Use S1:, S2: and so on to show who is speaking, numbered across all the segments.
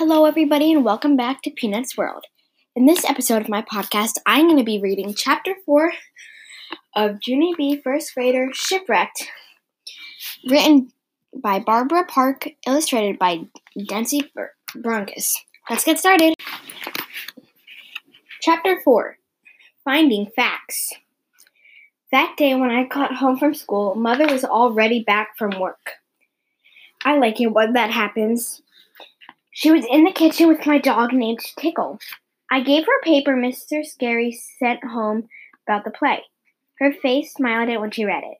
S1: Hello, everybody, and welcome back to Peanuts World. In this episode of my podcast, I'm going to be reading Chapter 4 of Junie B. First Grader Shipwrecked, written by Barbara Park, illustrated by Denise Brunkus. Let's get started. Chapter 4 Finding Facts. That day when I got home from school, Mother was already back from work. I like it when that happens. She was in the kitchen with my dog named Tickle. I gave her a paper Mr. Scary sent home about the play. Her face smiled at when she read it.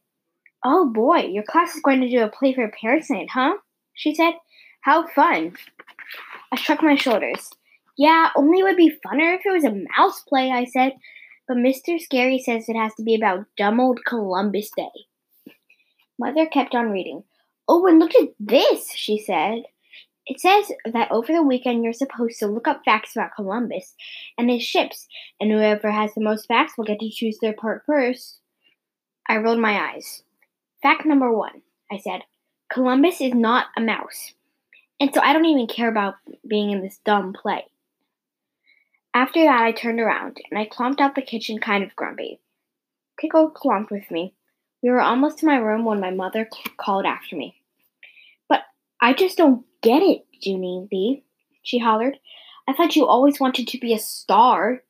S1: Oh boy, your class is going to do a play for parents' night, huh? She said. How fun. I shrugged my shoulders. Yeah, only it would be funner if it was a mouse play, I said. But Mr. Scary says it has to be about dumb old Columbus Day. Mother kept on reading. Oh, and look at this, she said. It says that over the weekend you're supposed to look up facts about Columbus and his ships, and whoever has the most facts will get to choose their part first. I rolled my eyes. Fact number one, I said Columbus is not a mouse. And so I don't even care about being in this dumb play. After that, I turned around and I clomped out the kitchen kind of grumpy. Pickle clomped with me. We were almost to my room when my mother called after me. I just don't get it, Junie B, she hollered. I thought you always wanted to be a star.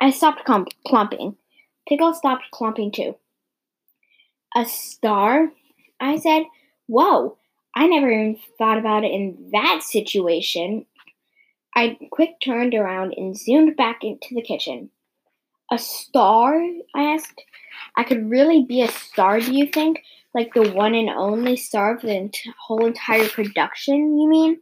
S1: I stopped clump- clumping. Tickle stopped clumping too. A star? I said. Whoa, I never even thought about it in that situation. I quick turned around and zoomed back into the kitchen. A star? I asked. I could really be a star, do you think? Like the one and only star of the ent- whole entire production, you mean?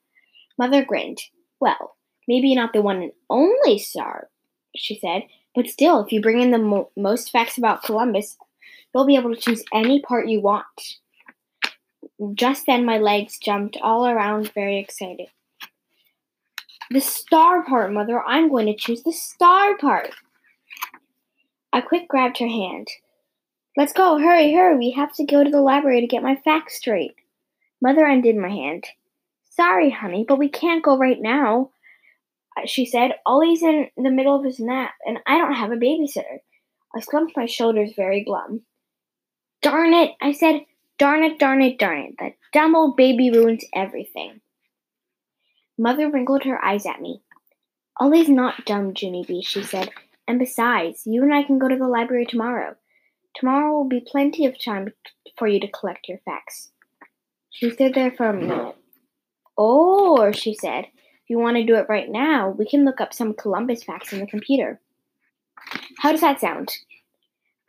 S1: Mother grinned. Well, maybe not the one and only star, she said, but still, if you bring in the mo- most facts about Columbus, you'll be able to choose any part you want. Just then, my legs jumped all around, very excited. The star part, Mother. I'm going to choose the star part. I quick grabbed her hand. Let's go, hurry, hurry. We have to go to the library to get my facts straight. Mother undid my hand. Sorry, honey, but we can't go right now, she said. Ollie's in the middle of his nap, and I don't have a babysitter. I slumped my shoulders very glum. Darn it, I said. Darn it, darn it, darn it. That dumb old baby ruins everything. Mother wrinkled her eyes at me. Ollie's not dumb, Junie B, she said. And besides, you and I can go to the library tomorrow. Tomorrow will be plenty of time for you to collect your facts. She stood there for a minute. Or, she said, if you want to do it right now, we can look up some Columbus facts in the computer. How does that sound?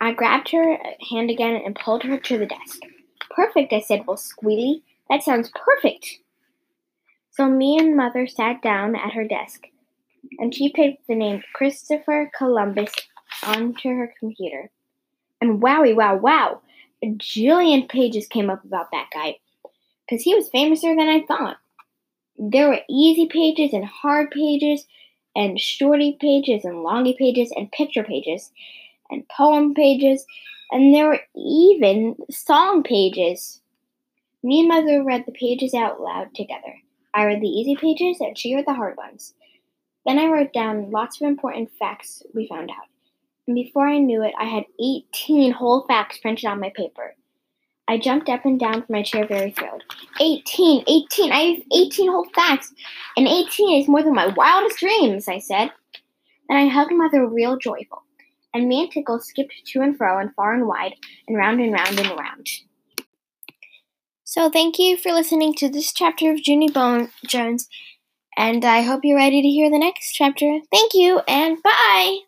S1: I grabbed her hand again and pulled her to the desk. Perfect, I said, well, Squealy. That sounds perfect. So me and Mother sat down at her desk, and she typed the name Christopher Columbus onto her computer. And wowie, wow, wow, a jillion pages came up about that guy. Because he was famouser than I thought. There were easy pages and hard pages, and shorty pages and longy pages, and picture pages, and poem pages, and there were even song pages. Me and Mother read the pages out loud together. I read the easy pages, and she read the hard ones. Then I wrote down lots of important facts we found out and before I knew it, I had 18 whole facts printed on my paper. I jumped up and down from my chair, very thrilled. 18, 18, I have 18 whole facts, and 18 is more than my wildest dreams, I said. Then I hugged Mother real joyful, and me and Tickle skipped to and fro and far and wide, and round and round and round. So thank you for listening to this chapter of Junie B. Jones, and I hope you're ready to hear the next chapter. Thank you, and bye!